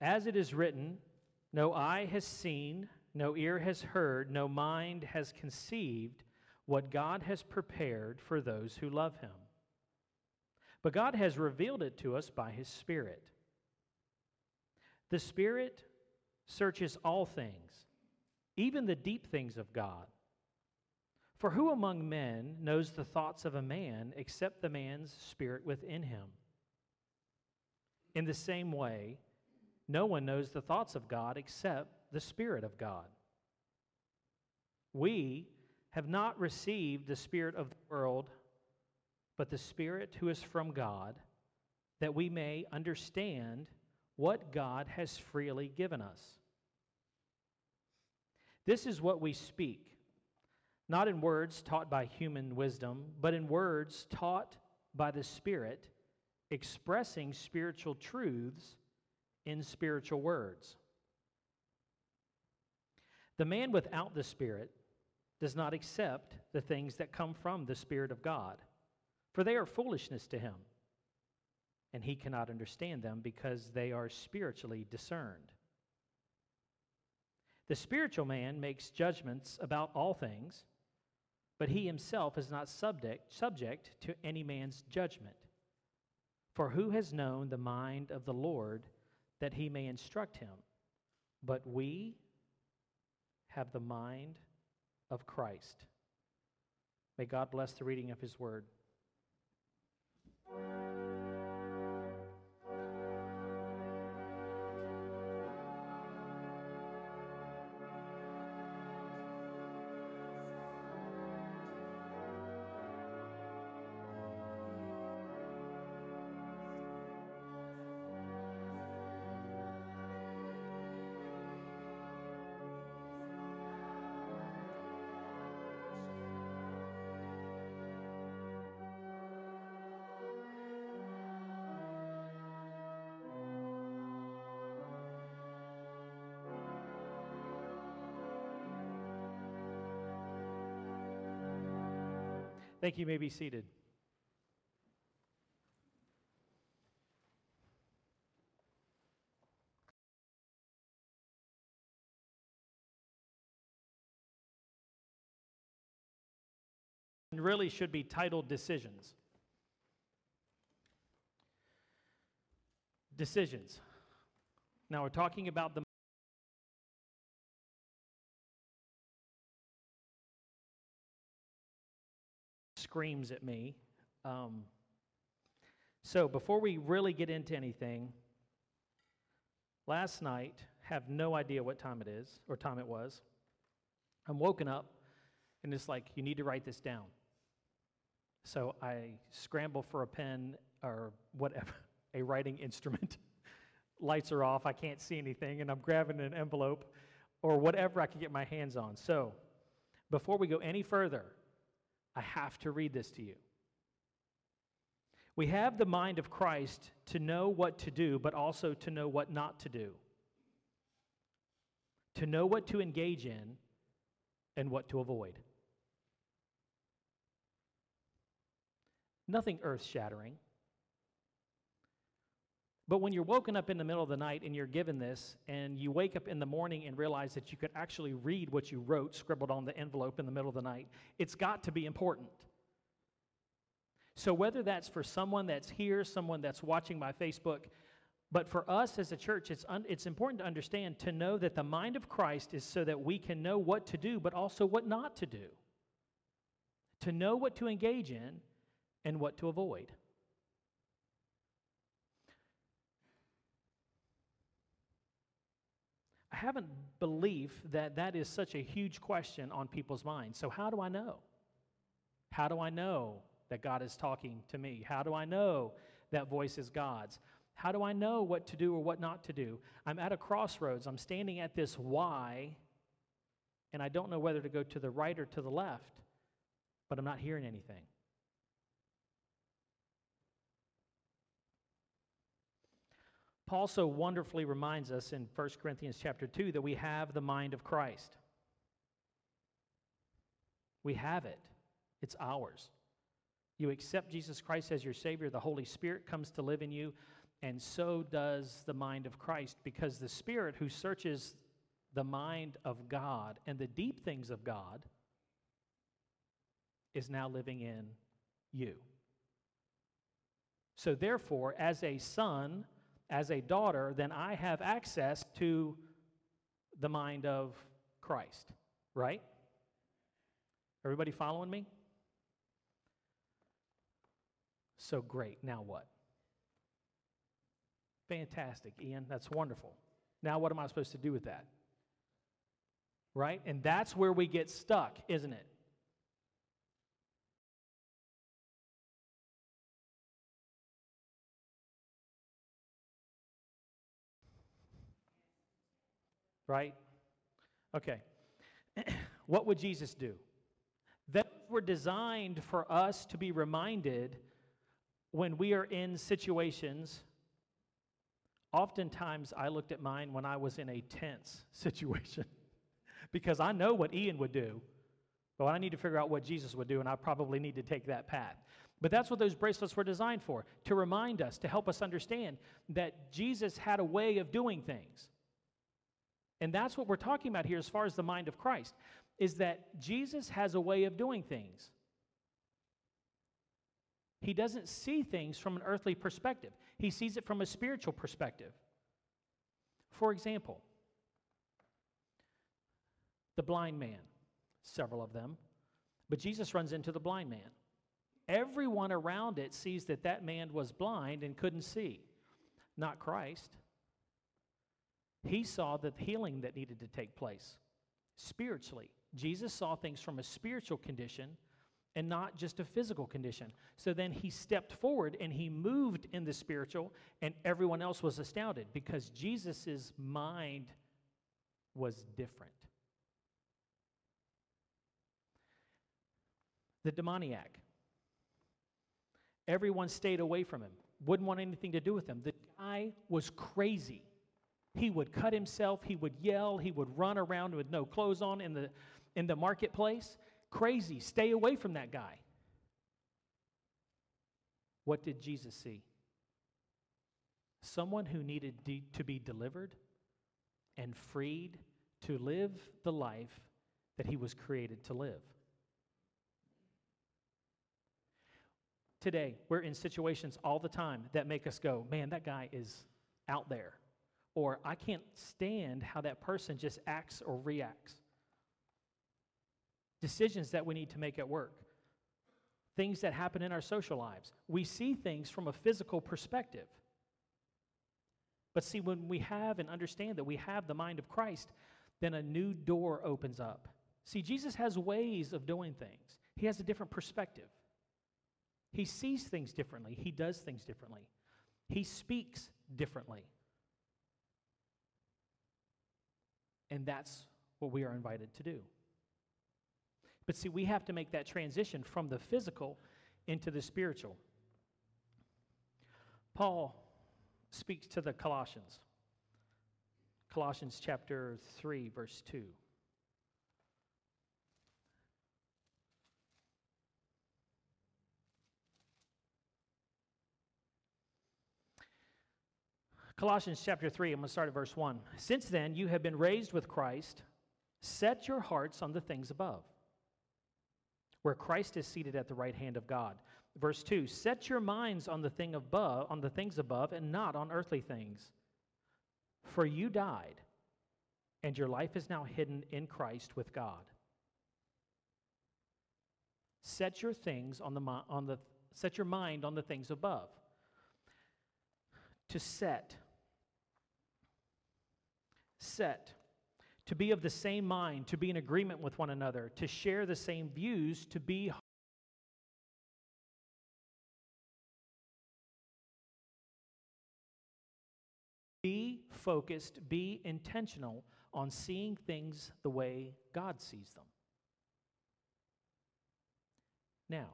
as it is written, no eye has seen, no ear has heard, no mind has conceived what God has prepared for those who love him. But God has revealed it to us by his Spirit. The Spirit searches all things, even the deep things of God. For who among men knows the thoughts of a man except the man's spirit within him? In the same way, no one knows the thoughts of God except the Spirit of God. We have not received the Spirit of the world, but the Spirit who is from God, that we may understand what God has freely given us. This is what we speak, not in words taught by human wisdom, but in words taught by the Spirit, expressing spiritual truths in spiritual words. The man without the Spirit does not accept the things that come from the Spirit of God, for they are foolishness to him, and he cannot understand them because they are spiritually discerned. The spiritual man makes judgments about all things, but he himself is not subject, subject to any man's judgment. For who has known the mind of the Lord that he may instruct him? But we have the mind of Christ. May God bless the reading of his word. Thank you. you may be seated. And really should be titled Decisions. Decisions. Now, we're talking about the screams at me. Um, so before we really get into anything, last night, have no idea what time it is or time it was. I'm woken up and it's like, you need to write this down. So I scramble for a pen or whatever, a writing instrument. Lights are off, I can't see anything, and I'm grabbing an envelope or whatever I can get my hands on. So before we go any further, I have to read this to you. We have the mind of Christ to know what to do, but also to know what not to do, to know what to engage in and what to avoid. Nothing earth shattering. But when you're woken up in the middle of the night and you're given this, and you wake up in the morning and realize that you could actually read what you wrote scribbled on the envelope in the middle of the night, it's got to be important. So, whether that's for someone that's here, someone that's watching my Facebook, but for us as a church, it's, un- it's important to understand to know that the mind of Christ is so that we can know what to do, but also what not to do. To know what to engage in and what to avoid. I haven't believed that that is such a huge question on people's minds. So, how do I know? How do I know that God is talking to me? How do I know that voice is God's? How do I know what to do or what not to do? I'm at a crossroads. I'm standing at this Y, and I don't know whether to go to the right or to the left, but I'm not hearing anything. Paul so wonderfully reminds us in 1 Corinthians chapter 2 that we have the mind of Christ. We have it, it's ours. You accept Jesus Christ as your Savior, the Holy Spirit comes to live in you. and so does the mind of Christ, because the Spirit who searches the mind of God and the deep things of God is now living in you. So, therefore, as a son, as a daughter, then I have access to the mind of Christ, right? Everybody following me? So great. Now what? Fantastic, Ian. That's wonderful. Now, what am I supposed to do with that? Right? And that's where we get stuck, isn't it? Right? Okay. what would Jesus do? Those were designed for us to be reminded when we are in situations. Oftentimes, I looked at mine when I was in a tense situation because I know what Ian would do, but I need to figure out what Jesus would do, and I probably need to take that path. But that's what those bracelets were designed for to remind us, to help us understand that Jesus had a way of doing things. And that's what we're talking about here as far as the mind of Christ is that Jesus has a way of doing things. He doesn't see things from an earthly perspective, he sees it from a spiritual perspective. For example, the blind man, several of them, but Jesus runs into the blind man. Everyone around it sees that that man was blind and couldn't see, not Christ. He saw the healing that needed to take place spiritually. Jesus saw things from a spiritual condition and not just a physical condition. So then he stepped forward and he moved in the spiritual, and everyone else was astounded because Jesus' mind was different. The demoniac. Everyone stayed away from him, wouldn't want anything to do with him. The guy was crazy. He would cut himself, he would yell, he would run around with no clothes on in the, in the marketplace. Crazy. Stay away from that guy. What did Jesus see? Someone who needed de- to be delivered and freed to live the life that he was created to live. Today, we're in situations all the time that make us go, man, that guy is out there. Or I can't stand how that person just acts or reacts. Decisions that we need to make at work, things that happen in our social lives. We see things from a physical perspective. But see, when we have and understand that we have the mind of Christ, then a new door opens up. See, Jesus has ways of doing things, He has a different perspective. He sees things differently, He does things differently, He speaks differently. And that's what we are invited to do. But see, we have to make that transition from the physical into the spiritual. Paul speaks to the Colossians. Colossians chapter 3, verse 2. Colossians chapter 3, I'm going to start at verse 1. Since then, you have been raised with Christ. Set your hearts on the things above, where Christ is seated at the right hand of God. Verse 2 Set your minds on the thing above, on the things above, and not on earthly things. For you died, and your life is now hidden in Christ with God. Set your things on the, on the set your mind on the things above. To set set, to be of the same mind, to be in agreement with one another, to share the same views, to be Be focused, be intentional on seeing things the way God sees them. Now,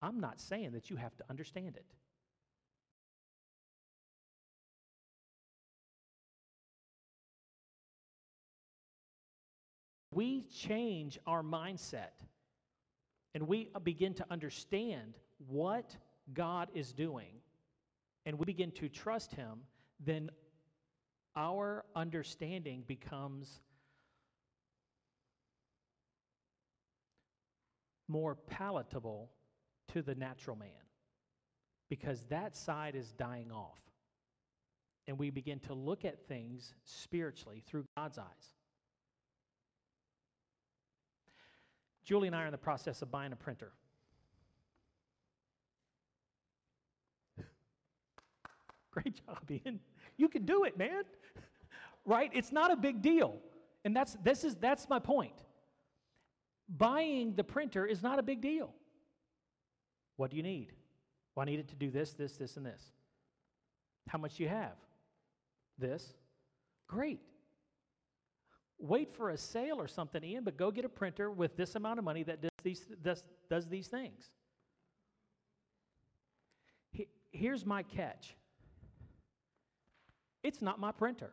I'm not saying that you have to understand it. We change our mindset and we begin to understand what God is doing and we begin to trust Him, then our understanding becomes more palatable to the natural man because that side is dying off. And we begin to look at things spiritually through God's eyes. Julie and I are in the process of buying a printer. Great job, Ian. You can do it, man. right? It's not a big deal. And that's this is that's my point. Buying the printer is not a big deal. What do you need? Well, I need it to do this, this, this, and this. How much do you have? This. Great. Wait for a sale or something, Ian, but go get a printer with this amount of money that does these, does, does these things. Here's my catch it's not my printer.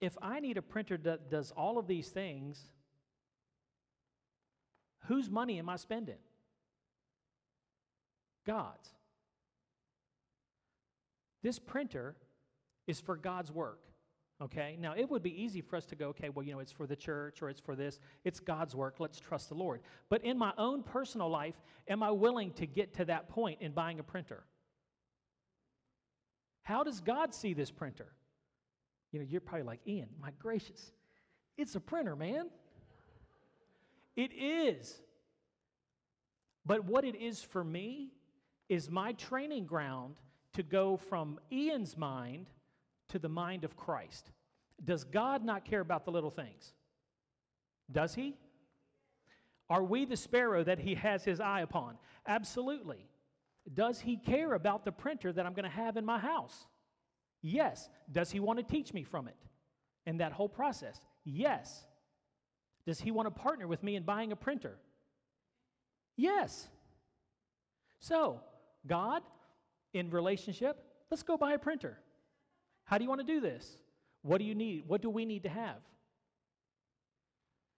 If I need a printer that does all of these things, whose money am I spending? God's. This printer is for God's work. Okay? Now, it would be easy for us to go, okay, well, you know, it's for the church or it's for this. It's God's work. Let's trust the Lord. But in my own personal life, am I willing to get to that point in buying a printer? How does God see this printer? You know, you're probably like, Ian, my gracious, it's a printer, man. It is. But what it is for me is my training ground to go from Ian's mind to the mind of Christ. Does God not care about the little things? Does he? Are we the sparrow that he has his eye upon? Absolutely. Does he care about the printer that I'm going to have in my house? Yes. Does he want to teach me from it and that whole process? Yes. Does he want to partner with me in buying a printer? Yes. So, God, in relationship, let's go buy a printer. How do you want to do this? What do you need? What do we need to have?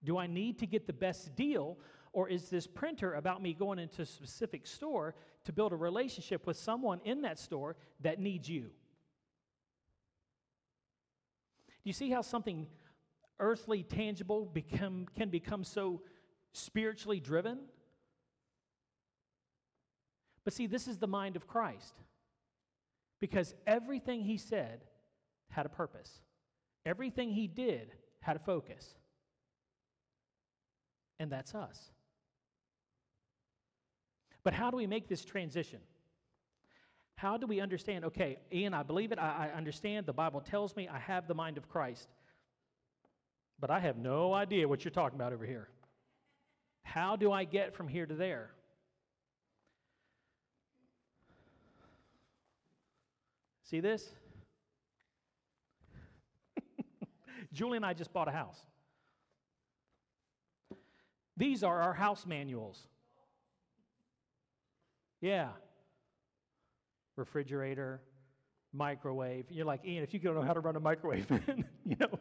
Do I need to get the best deal, or is this printer about me going into a specific store to build a relationship with someone in that store that needs you? Do you see how something earthly, tangible become, can become so spiritually driven? But see, this is the mind of Christ. Because everything he said had a purpose, everything he did had a focus. And that's us. But how do we make this transition? How do we understand? Okay, Ian, I believe it. I, I, understand. The Bible tells me I have the mind of Christ. But I have no idea what you're talking about over here. How do I get from here to there? See this? Julie and I just bought a house. These are our house manuals. Yeah. Refrigerator, microwave. You're like, Ian, if you don't know how to run a microwave, you know,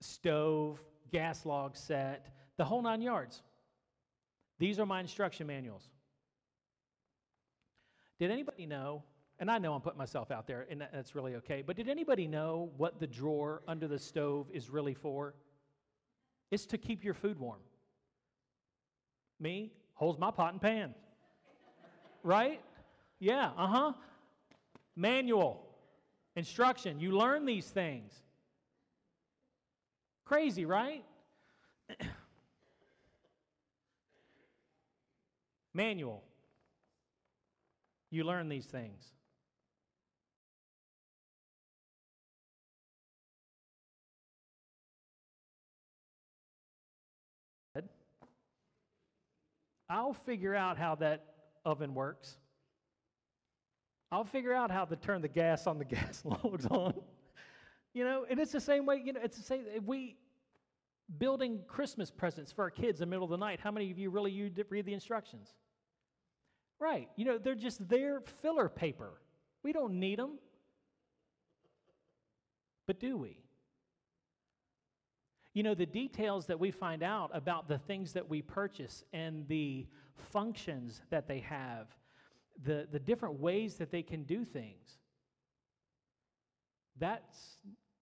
stove, gas log set, the whole nine yards. These are my instruction manuals. Did anybody know and I know I'm putting myself out there, and that's really okay, but did anybody know what the drawer under the stove is really for? It's to keep your food warm. Me holds my pot and pan. right? Yeah, uh huh. Manual, instruction. You learn these things. Crazy, right? Manual. You learn these things. I'll figure out how that oven works. I'll figure out how to turn the gas on the gas logs on. you know, and it's the same way, you know, it's the same we building Christmas presents for our kids in the middle of the night. How many of you really you read the instructions? Right. You know, they're just there filler paper. We don't need them. But do we? You know, the details that we find out about the things that we purchase and the functions that they have, the, the different ways that they can do things. That's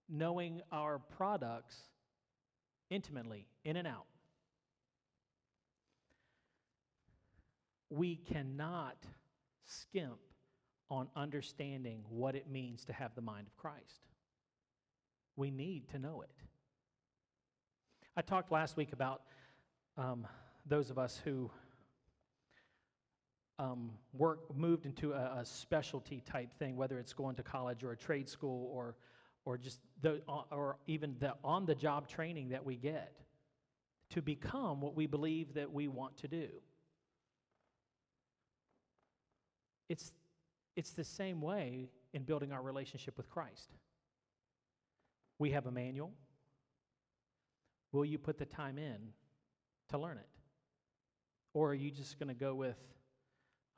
knowing our products intimately, in and out. We cannot skimp on understanding what it means to have the mind of Christ. We need to know it. I talked last week about um, those of us who um, work moved into a, a, specialty type thing, whether it's going to college or a trade school or or just the or even the on the job training that we get to become what we believe that we want to do. It's it's the same way in building our relationship with Christ. We have a manual. Will you put the time in to learn it? Or are you just going to go with,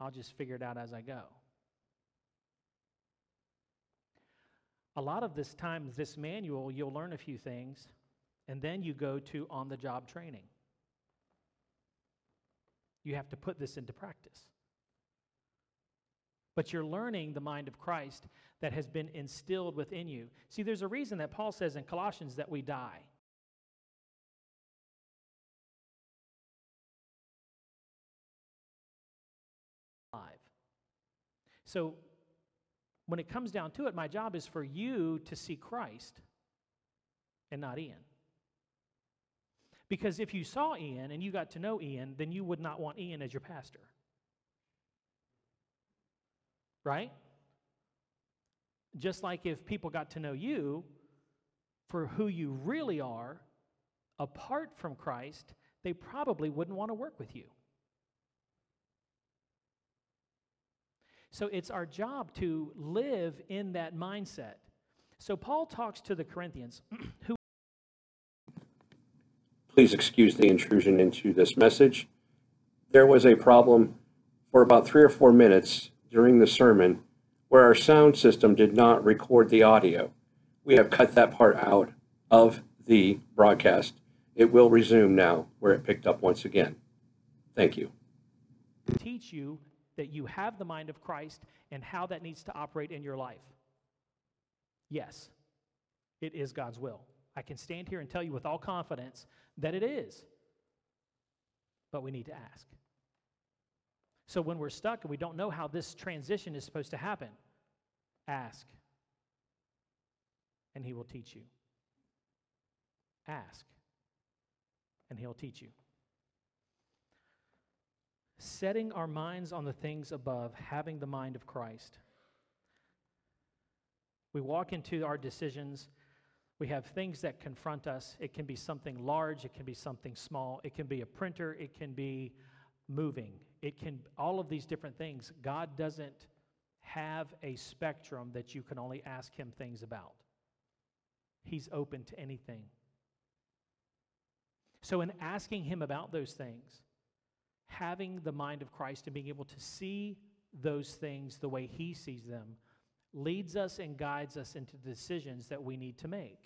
I'll just figure it out as I go? A lot of this time, this manual, you'll learn a few things, and then you go to on the job training. You have to put this into practice. But you're learning the mind of Christ that has been instilled within you. See, there's a reason that Paul says in Colossians that we die. So when it comes down to it, my job is for you to see Christ and not Ian. Because if you saw Ian and you got to know Ian, then you would not want Ian as your pastor. Right? Just like if people got to know you for who you really are, apart from Christ, they probably wouldn't want to work with you. So it's our job to live in that mindset. So Paul talks to the Corinthians who. Please excuse the intrusion into this message. There was a problem for about three or four minutes during the sermon where our sound system did not record the audio. We have cut that part out of the broadcast. It will resume now where it picked up once again. Thank you. Teach you that you have the mind of Christ and how that needs to operate in your life? Yes, it is God's will. I can stand here and tell you with all confidence that it is. But we need to ask. So when we're stuck and we don't know how this transition is supposed to happen, ask. And He will teach you. Ask. And He'll teach you setting our minds on the things above, having the mind of Christ. We walk into our decisions. We have things that confront us. It can be something large, it can be something small, it can be a printer, it can be moving. It can all of these different things. God doesn't have a spectrum that you can only ask him things about. He's open to anything. So in asking him about those things, having the mind of Christ and being able to see those things the way He sees them leads us and guides us into decisions that we need to make.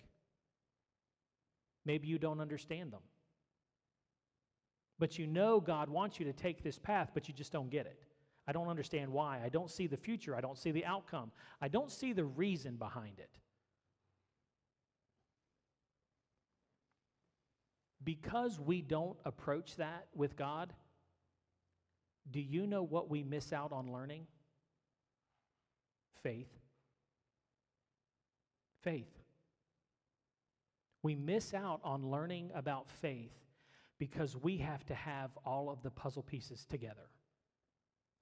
Maybe you don't understand them. But you know God wants you to take this path, but you just don't get it. I don't understand why. I don't see the future. I don't see the outcome. I don't see the reason behind it. Because we don't approach that with God, do you know what we miss out on learning? Faith. Faith. We miss out on learning about faith because we have to have all of the puzzle pieces together.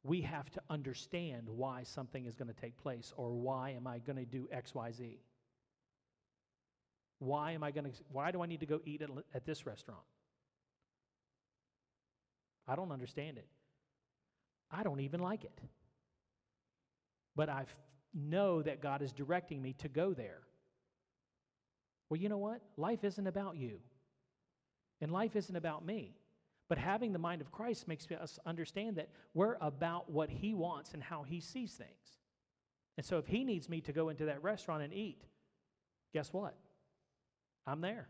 We have to understand why something is going to take place or why am I going to do XYZ. Why am I going to why do I need to go eat at, at this restaurant? I don't understand it. I don't even like it. But I know that God is directing me to go there. Well, you know what? Life isn't about you, and life isn't about me. But having the mind of Christ makes us understand that we're about what He wants and how He sees things. And so if He needs me to go into that restaurant and eat, guess what? I'm there.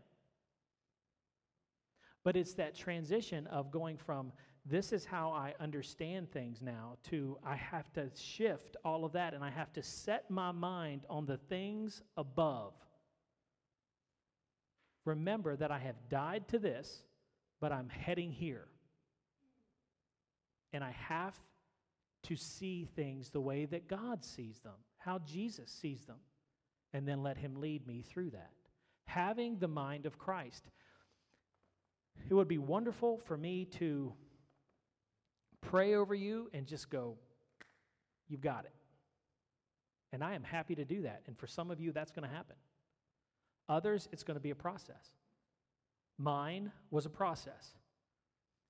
But it's that transition of going from this is how I understand things now to I have to shift all of that and I have to set my mind on the things above. Remember that I have died to this, but I'm heading here. And I have to see things the way that God sees them, how Jesus sees them, and then let Him lead me through that. Having the mind of Christ. It would be wonderful for me to pray over you and just go, You've got it. And I am happy to do that. And for some of you, that's going to happen. Others, it's going to be a process. Mine was a process.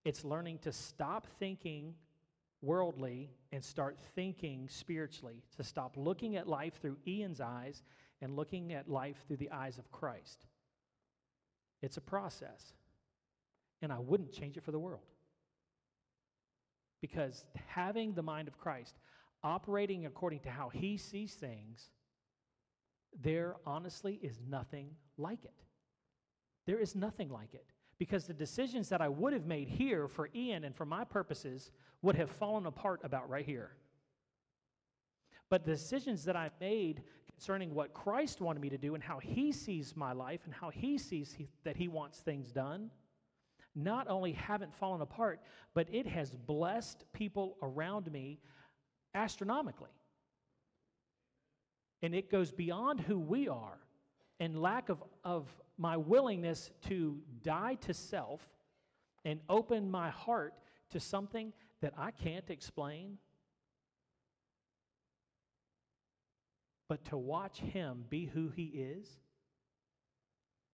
It's learning to stop thinking worldly and start thinking spiritually, to stop looking at life through Ian's eyes and looking at life through the eyes of Christ. It's a process. And I wouldn't change it for the world. Because having the mind of Christ, operating according to how he sees things, there honestly is nothing like it. There is nothing like it. Because the decisions that I would have made here for Ian and for my purposes would have fallen apart about right here. But the decisions that I made concerning what Christ wanted me to do and how he sees my life and how he sees he, that he wants things done not only haven't fallen apart, but it has blessed people around me astronomically. And it goes beyond who we are and lack of, of my willingness to die to self and open my heart to something that I can't explain. But to watch him be who he is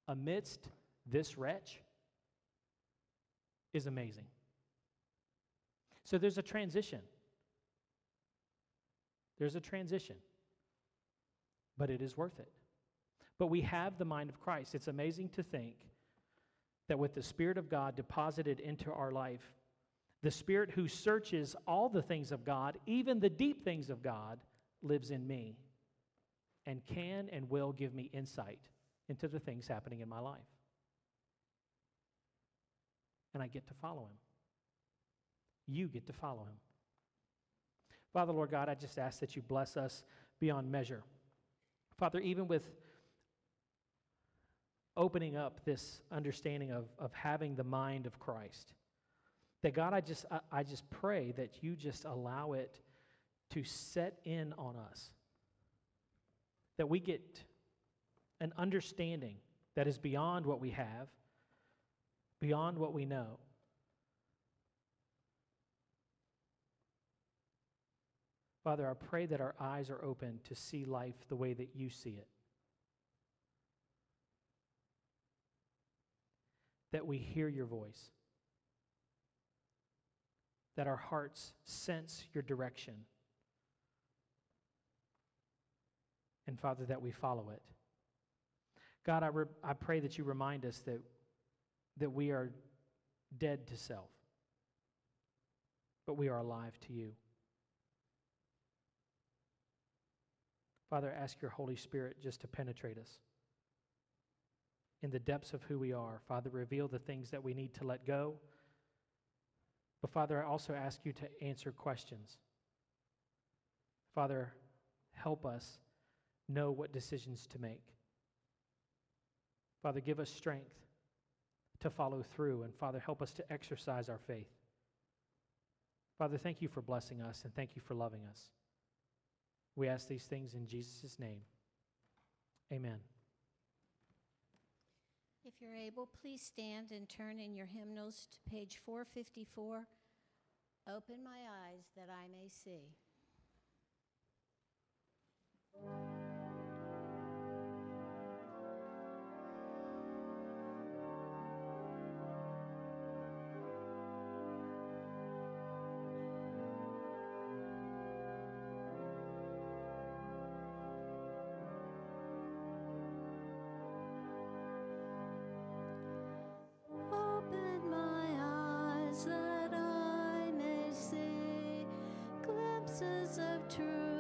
amidst this wretch is amazing. So there's a transition. There's a transition, but it is worth it. But we have the mind of Christ. It's amazing to think that with the Spirit of God deposited into our life, the Spirit who searches all the things of God, even the deep things of God, lives in me and can and will give me insight into the things happening in my life and I get to follow him. You get to follow him. Father, Lord God, I just ask that you bless us beyond measure. Father, even with opening up this understanding of, of having the mind of Christ, that God, I just, I, I just pray that you just allow it to set in on us. That we get an understanding that is beyond what we have beyond what we know. Father, I pray that our eyes are open to see life the way that you see it. That we hear your voice. That our hearts sense your direction. And Father, that we follow it. God, I, re- I pray that you remind us that that we are dead to self, but we are alive to you. Father, ask your Holy Spirit just to penetrate us in the depths of who we are. Father, reveal the things that we need to let go. But Father, I also ask you to answer questions. Father, help us know what decisions to make. Father, give us strength to follow through. And Father, help us to exercise our faith. Father, thank you for blessing us and thank you for loving us. We ask these things in Jesus' name. Amen. If you're able, please stand and turn in your hymnals to page 454. Open my eyes that I may see. Eyes